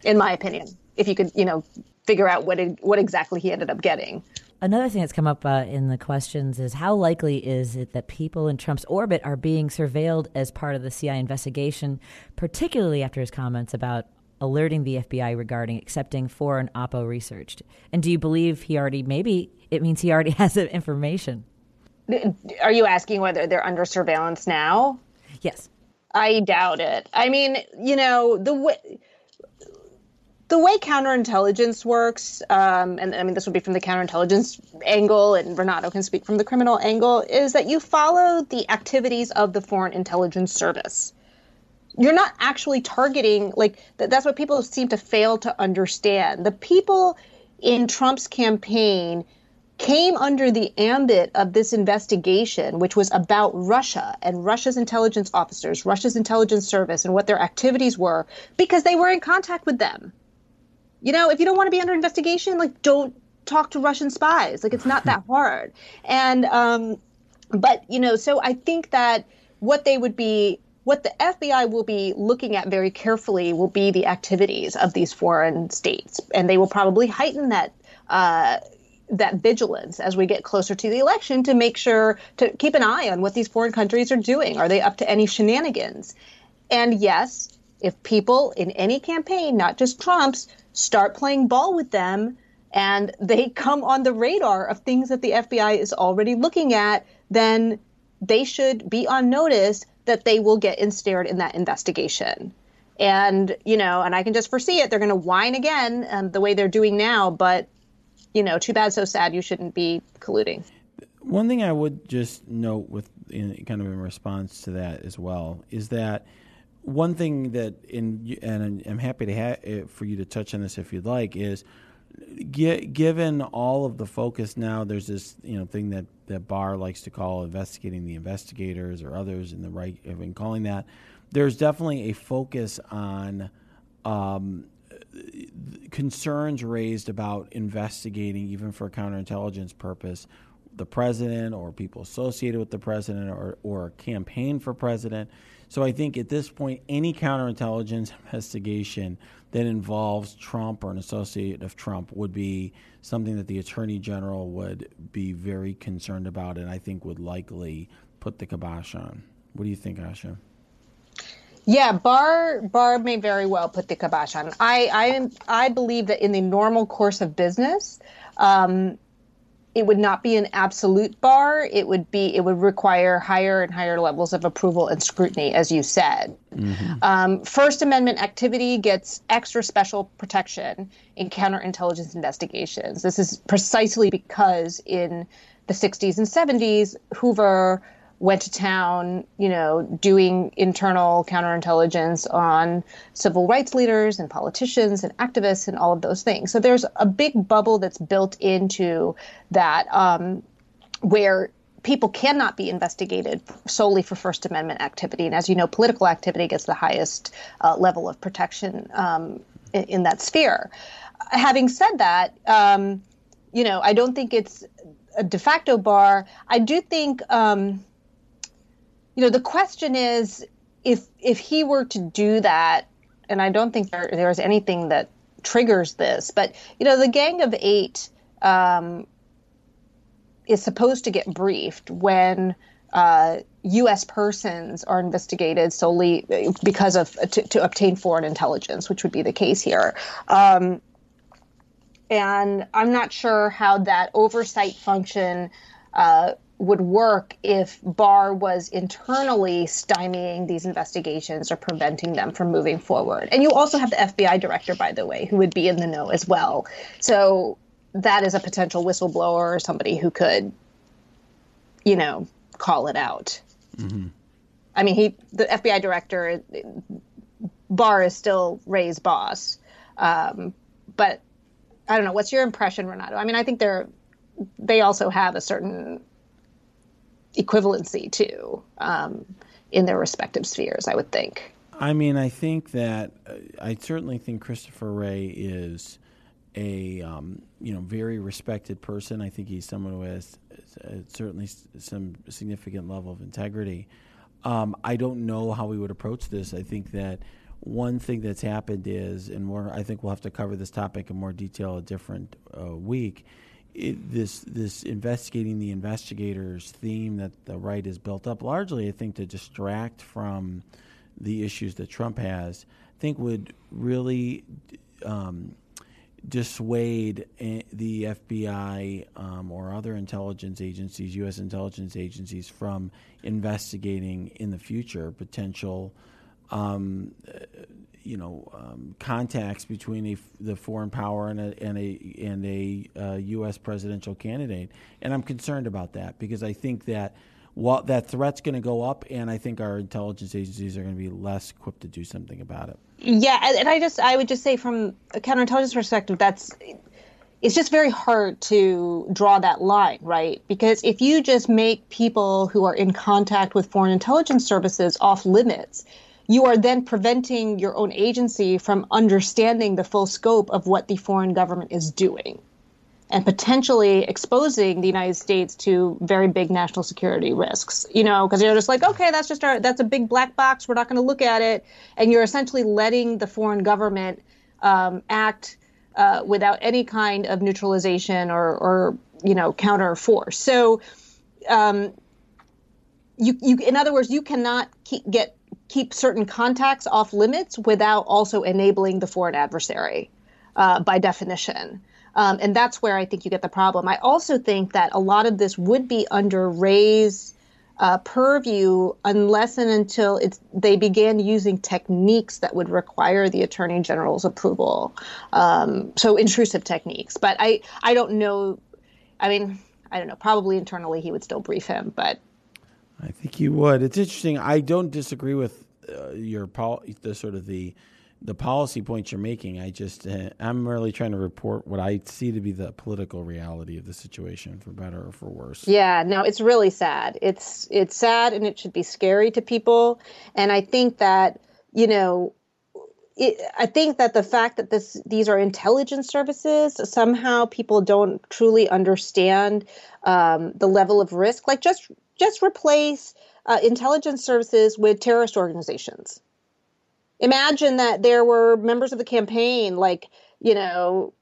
in my opinion. If you could, you know, figure out what it, what exactly he ended up getting. Another thing that's come up uh, in the questions is how likely is it that people in Trump's orbit are being surveilled as part of the CIA investigation, particularly after his comments about alerting the FBI regarding accepting foreign Oppo research? And do you believe he already, maybe it means he already has that information? Are you asking whether they're under surveillance now? Yes. I doubt it. I mean, you know, the way the way counterintelligence works, um, and I mean, this would be from the counterintelligence angle, and Renato can speak from the criminal angle, is that you follow the activities of the Foreign Intelligence Service. You're not actually targeting, like, th- that's what people seem to fail to understand. The people in Trump's campaign came under the ambit of this investigation, which was about Russia and Russia's intelligence officers, Russia's intelligence service, and what their activities were, because they were in contact with them. You know, if you don't want to be under investigation, like, don't talk to Russian spies. Like, it's not that hard. And, um, but, you know, so I think that what they would be what the FBI will be looking at very carefully will be the activities of these foreign states, and they will probably heighten that uh, that vigilance as we get closer to the election to make sure to keep an eye on what these foreign countries are doing. Are they up to any shenanigans? And yes, if people in any campaign, not just Trump's, start playing ball with them and they come on the radar of things that the FBI is already looking at, then they should be on notice that they will get ensnared in that investigation. And, you know, and I can just foresee it. They're going to whine again um, the way they're doing now. But, you know, too bad, so sad. You shouldn't be colluding. One thing I would just note with in, kind of in response to that as well is that one thing that in and I'm happy to have eh, for you to touch on this if you'd like is given all of the focus now, there's this you know thing that that Barr likes to call investigating the investigators or others in the right have been calling that. There's definitely a focus on um, concerns raised about investigating, even for counterintelligence purpose, the president or people associated with the president or, or campaign for president. So I think at this point, any counterintelligence investigation that involves Trump or an associate of Trump would be something that the attorney general would be very concerned about and I think would likely put the kibosh on. What do you think, Asha? Yeah, Barr Barr may very well put the kibosh on. I I I believe that in the normal course of business, um, it would not be an absolute bar. It would be it would require higher and higher levels of approval and scrutiny, as you said. Mm-hmm. Um, First Amendment activity gets extra special protection in counterintelligence investigations. This is precisely because in the 60s and 70s, Hoover went to town, you know, doing internal counterintelligence on civil rights leaders and politicians and activists and all of those things. So there's a big bubble that's built into that um, where people cannot be investigated solely for First Amendment activity. And as you know, political activity gets the highest uh, level of protection um, in, in, that sphere. Having said that, um, you know, I don't think it's a de facto bar. I do think um, you know, the question is if if he were to do that, and I don't think there there's anything that triggers this, but you know, the Gang of Eight um, is supposed to get briefed when uh, U.S. persons are investigated solely because of to, to, obtain foreign intelligence, which would be the case here. Um, and I'm not sure how that oversight function uh, would work if Barr was internally stymieing these investigations or preventing them from moving forward. And you also have the FBI director, by the way, who would be in the know as well. So that is a potential whistleblower or somebody who could, you know, call it out. Mm-hmm. I mean, he, the FBI director, Barr is still Wray's boss. Um, but I don't know. What's your impression, Renato? I mean, I think they're, they also have a certain equivalency to um, in their respective spheres, I would think. I mean, I think that uh, I certainly think Christopher Wray is a um, you know very respected person. I think he's someone who has uh, certainly some significant level of integrity. Um, I don't know how we would approach this. I think that one thing that's happened is, and more, I think we'll have to cover this topic in more detail a different uh, week it, this this investigating the investigators theme that the right has built up largely, I think, to distract from the issues that Trump has, I think would really um, dissuade the FBI um, or other intelligence agencies, U.S. intelligence agencies, from investigating in the future potential. Um, you know um, contacts between a, the foreign power and a and a and a uh, U.S. presidential candidate, and I'm concerned about that because I think that while that threat's going to go up, and I think our intelligence agencies are going to be less equipped to do something about it. Yeah, and I just I would just say from a counterintelligence perspective, that's it's just very hard to draw that line, right? Because if you just make people who are in contact with foreign intelligence services off limits, you are then preventing your own agency from understanding the full scope of what the foreign government is doing and potentially exposing the United States to very big national security risks. You know, because you're just like, okay, that's just our that's a big black box. We're not going to look at it, and you're essentially letting the foreign government um, act uh, without any kind of neutralization or or you know counter force. So. Um, you, you, in other words, you cannot keep, get keep certain contacts off limits without also enabling the foreign adversary uh, by definition. Um, and that's where I think you get the problem. I also think that a lot of this would be under Wray's uh, purview unless and until it's they began using techniques that would require the attorney general's approval. Um, so intrusive techniques, but I I don't know. I mean, I don't know. Probably internally he would still brief him, but I think you would. It's interesting. I don't disagree with uh, your pol- the sort of the the policy points you're making. I just uh, I'm really trying to report what I see to be the political reality of the situation, for better or for worse. Yeah, no, it's really sad. It's it's sad and it should be scary to people. And I think that you know. I think that the fact that this these are intelligence services somehow people don't truly understand um, the level of risk. Like just just replace uh, intelligence services with terrorist organizations. Imagine that there were members of the campaign like you know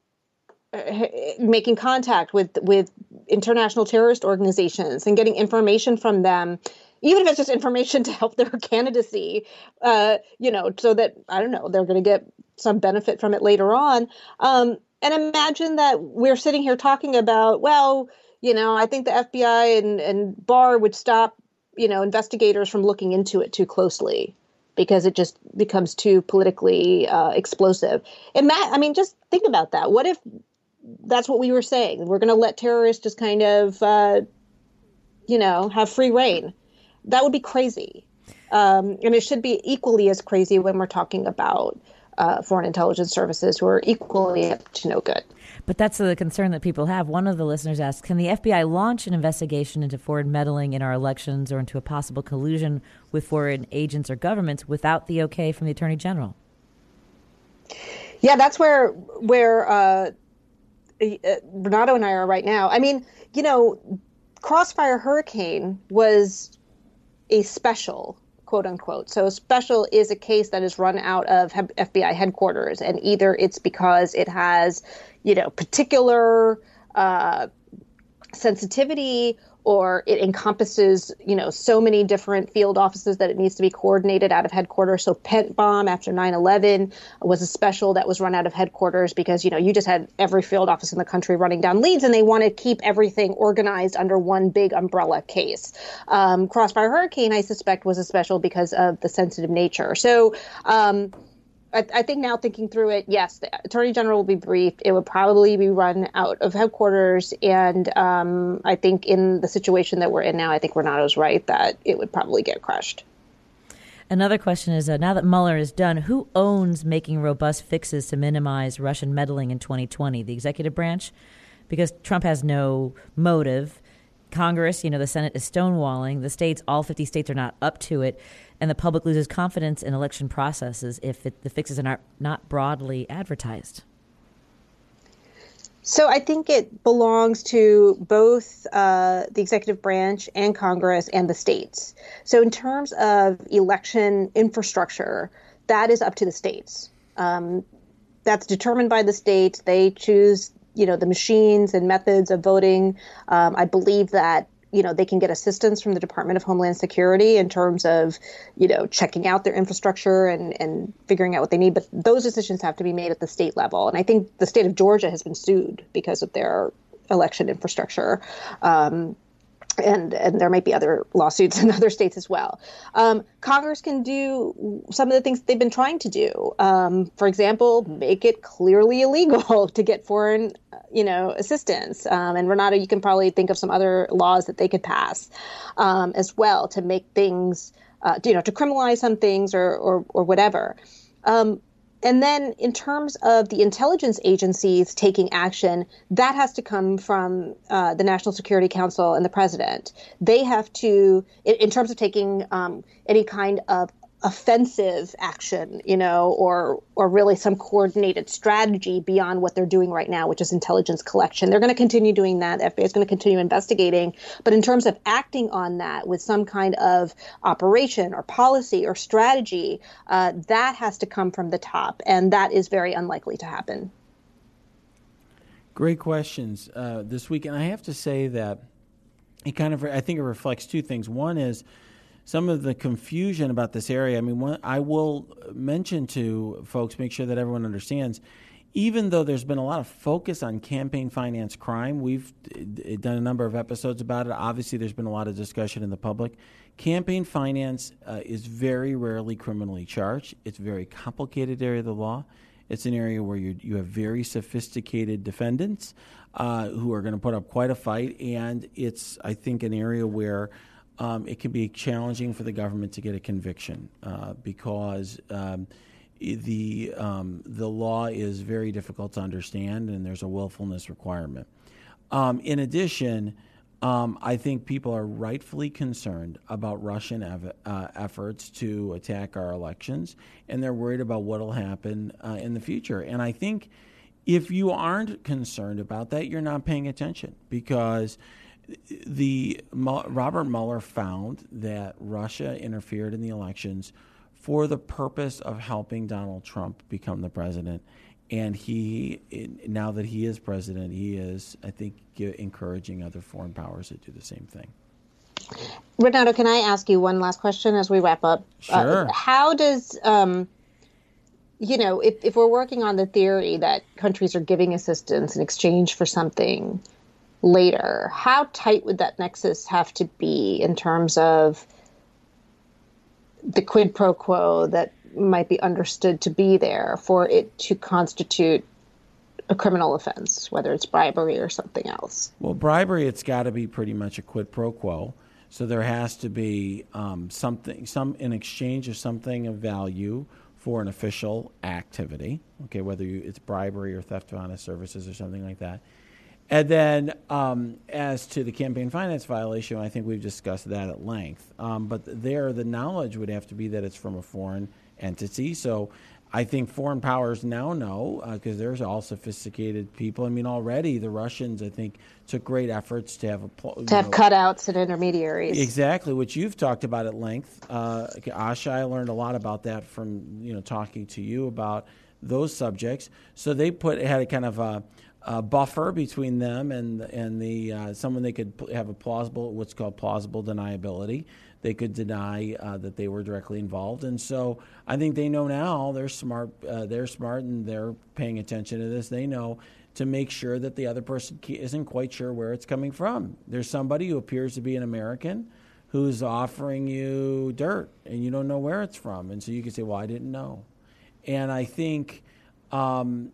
making contact with with international terrorist organizations and getting information from them even if it's just information to help their candidacy uh, you know so that i don't know they're going to get some benefit from it later on. Um, and imagine that we're sitting here talking about well you know i think the fbi and, and barr would stop you know investigators from looking into it too closely because it just becomes too politically uh, explosive. And Matt, I mean, just think about that. What if that's what we were saying? We're going to let terrorists just kind of, uh, you know, have free reign. That would be crazy. Um, and it should be equally as crazy when we're talking about uh, foreign intelligence services who are equally up to no good. But that's the concern that people have. One of the listeners asks Can the FBI launch an investigation into foreign meddling in our elections or into a possible collusion with foreign agents or governments without the okay from the Attorney General? Yeah, that's where where uh, uh, Renato and I are right now. I mean, you know, Crossfire Hurricane was a special quote unquote. So special is a case that is run out of FBI headquarters, and either it's because it has, you know, particular uh, sensitivity or it encompasses, you know, so many different field offices that it needs to be coordinated out of headquarters. So PENTBOMB after 9/11 was a special that was run out of headquarters because, you know, you just had every field office in the country running down leads and they want to keep everything organized under one big umbrella case. Um, Crossfire Hurricane, I suspect, was a special because of the sensitive nature. So, um, I, I, think now thinking through it, yes, the attorney general will be briefed. It would probably be run out of headquarters, and um, I think in the situation that we're in now, I think Renato's right that it would probably get crushed. Another question is uh, now that Mueller is done, who owns making robust fixes to minimize Russian meddling in 2020? The executive branch? Because Trump has no motive. Congress, you know, the Senate is stonewalling. The states, all 50 states, are not up to it and the public loses confidence in election processes if it, the fixes are not, not broadly advertised? So I think it belongs to both uh, the executive branch and Congress and the states. So in terms of election infrastructure, that is up to the states. Um, that's determined by the states. They choose, you know, the machines and methods of voting. Um, I believe that you know they can get assistance from the Department of Homeland Security in terms of you know checking out their infrastructure and and figuring out what they need. But those decisions have to be made at the state level. And I think the state of Georgia has been sued because of their election infrastructure. Um, and and there might be other lawsuits in other states as well. Um, Congress can do some of the things they've been trying to do. Um, for example, make it clearly illegal to get foreign, you know, assistance. Um, and Renato, you can probably think of some other laws that they could pass um, as well to make things, uh, you know, to criminalize some things or or, or whatever. Um, and then, in terms of the intelligence agencies taking action, that has to come from uh, the National Security Council and the president. They have to, in, in terms of taking um, any kind of offensive action, you know, or or really some coordinated strategy beyond what they're doing right now, which is intelligence collection. They're going to continue doing that. The FBI is going to continue investigating, but in terms of acting on that with some kind of operation or policy or strategy, uh, that has to come from the top, and that is very unlikely to happen. Great questions uh, this week, and I have to say that it kind of I think it reflects two things. One is some of the confusion about this area. I mean, I will mention to folks, make sure that everyone understands. Even though there's been a lot of focus on campaign finance crime, we've done a number of episodes about it. Obviously, there's been a lot of discussion in the public. Campaign finance uh, is very rarely criminally charged. It's a very complicated area of the law. It's an area where you you have very sophisticated defendants uh, who are going to put up quite a fight, and it's I think an area where um, it can be challenging for the government to get a conviction uh, because um, the um, the law is very difficult to understand, and there's a willfulness requirement. Um, in addition, um, I think people are rightfully concerned about Russian ev- uh, efforts to attack our elections, and they're worried about what will happen uh, in the future. And I think if you aren't concerned about that, you're not paying attention because the Robert Mueller found that Russia interfered in the elections for the purpose of helping Donald Trump become the president. And he, now that he is president, he is, I think, encouraging other foreign powers to do the same thing. Renato, can I ask you one last question as we wrap up? Uh, sure. Uh, how does, um, you know, if, if we're working on the theory that countries are giving assistance in exchange for something, later, how tight would that nexus have to be in terms of the quid pro quo that might be understood to be there for it to constitute a criminal offense, whether it's bribery or something else? Well, bribery, it's got to be pretty much a quid pro quo. So there has to be um, something, some in exchange of something of value for an official activity. Okay, whether you, it's bribery or theft of honest services or something like that. And then, um, as to the campaign finance violation, I think we've discussed that at length. Um, but there, the knowledge would have to be that it's from a foreign entity. So I think foreign powers now know because uh, there's all sophisticated people. I mean, already the Russians, I think, took great efforts to have a to have know, cutouts and intermediaries. Exactly, which you've talked about at length. Uh, Asha, I learned a lot about that from you know talking to you about those subjects. So they put had a kind of a uh, buffer between them and and the uh, someone they could have a plausible what's called plausible deniability. They could deny uh, that they were directly involved, and so I think they know now. They're smart. Uh, they're smart, and they're paying attention to this. They know to make sure that the other person isn't quite sure where it's coming from. There's somebody who appears to be an American who's offering you dirt, and you don't know where it's from, and so you can say, "Well, I didn't know," and I think. Um,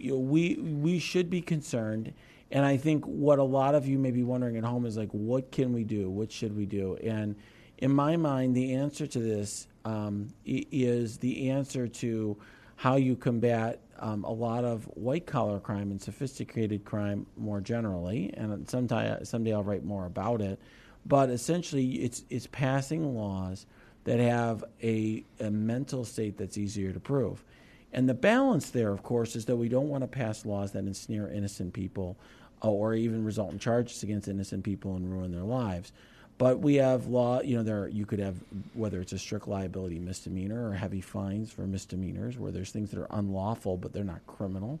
you know, we we should be concerned. And I think what a lot of you may be wondering at home is like, what can we do? What should we do? And in my mind, the answer to this um, is the answer to how you combat um, a lot of white collar crime and sophisticated crime more generally. And sometime, someday I'll write more about it. But essentially, it's, it's passing laws that have a, a mental state that's easier to prove. And the balance there, of course, is that we don't want to pass laws that ensnare innocent people uh, or even result in charges against innocent people and ruin their lives. But we have law, you know, there you could have whether it's a strict liability misdemeanor or heavy fines for misdemeanors, where there's things that are unlawful but they're not criminal,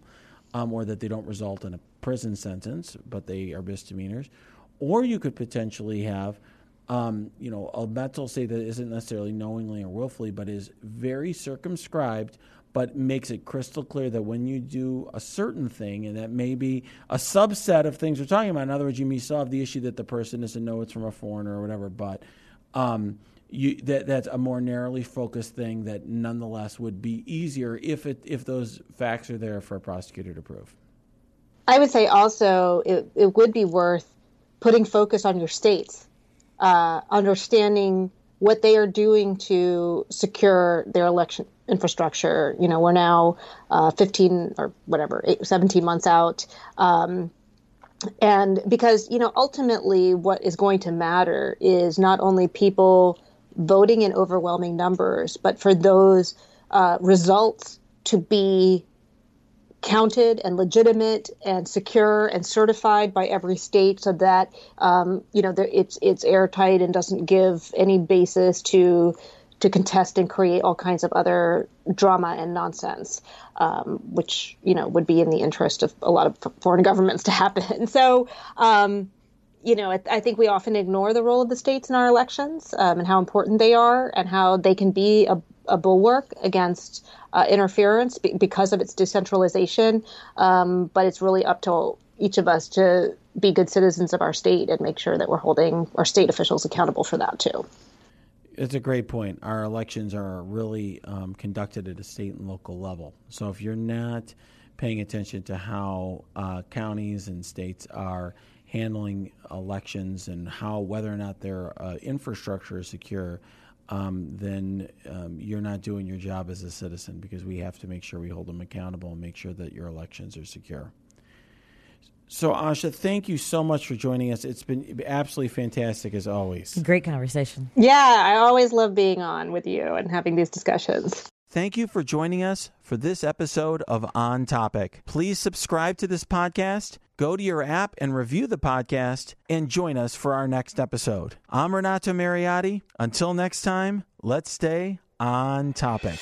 um, or that they don't result in a prison sentence but they are misdemeanors. Or you could potentially have, um, you know, a mental state that isn't necessarily knowingly or willfully, but is very circumscribed but makes it crystal clear that when you do a certain thing, and that may be a subset of things we're talking about. In other words, you may still have the issue that the person doesn't know it's from a foreigner or whatever, but um, you, that, that's a more narrowly focused thing that nonetheless would be easier if it if those facts are there for a prosecutor to prove. I would say also it, it would be worth putting focus on your states, uh, understanding what they are doing to secure their election infrastructure. You know, we're now uh, 15 or whatever, eight, 17 months out. Um, and because, you know, ultimately what is going to matter is not only people voting in overwhelming numbers, but for those uh, results to be counted and legitimate and secure and certified by every state so that um, you know it's it's airtight and doesn't give any basis to to contest and create all kinds of other drama and nonsense, um, which you know would be in the interest of a lot of foreign governments to happen. So, um, you know, I, think we often ignore the role of the states in our elections um, and how important they are and how they can be a, a bulwark against uh, interference be, because of its decentralization. Um, but it's really up to each of us to be good citizens of our state and make sure that we're holding our state officials accountable for that too. It's a great point. Our elections are really um, conducted at a state and local level. So if you're not paying attention to how uh, counties and states are handling elections and how whether or not their uh, infrastructure is secure, um, then um, you're not doing your job as a citizen because we have to make sure we hold them accountable and make sure that your elections are secure. So, Asha, thank you so much for joining us. It's been absolutely fantastic as always. Great conversation. Yeah, I always love being on with you and having these discussions. Thank you for joining us for this episode of On Topic. Please subscribe to this podcast, go to your app and review the podcast, and join us for our next episode. I'm Renato Mariotti. Until next time, let's stay on topic.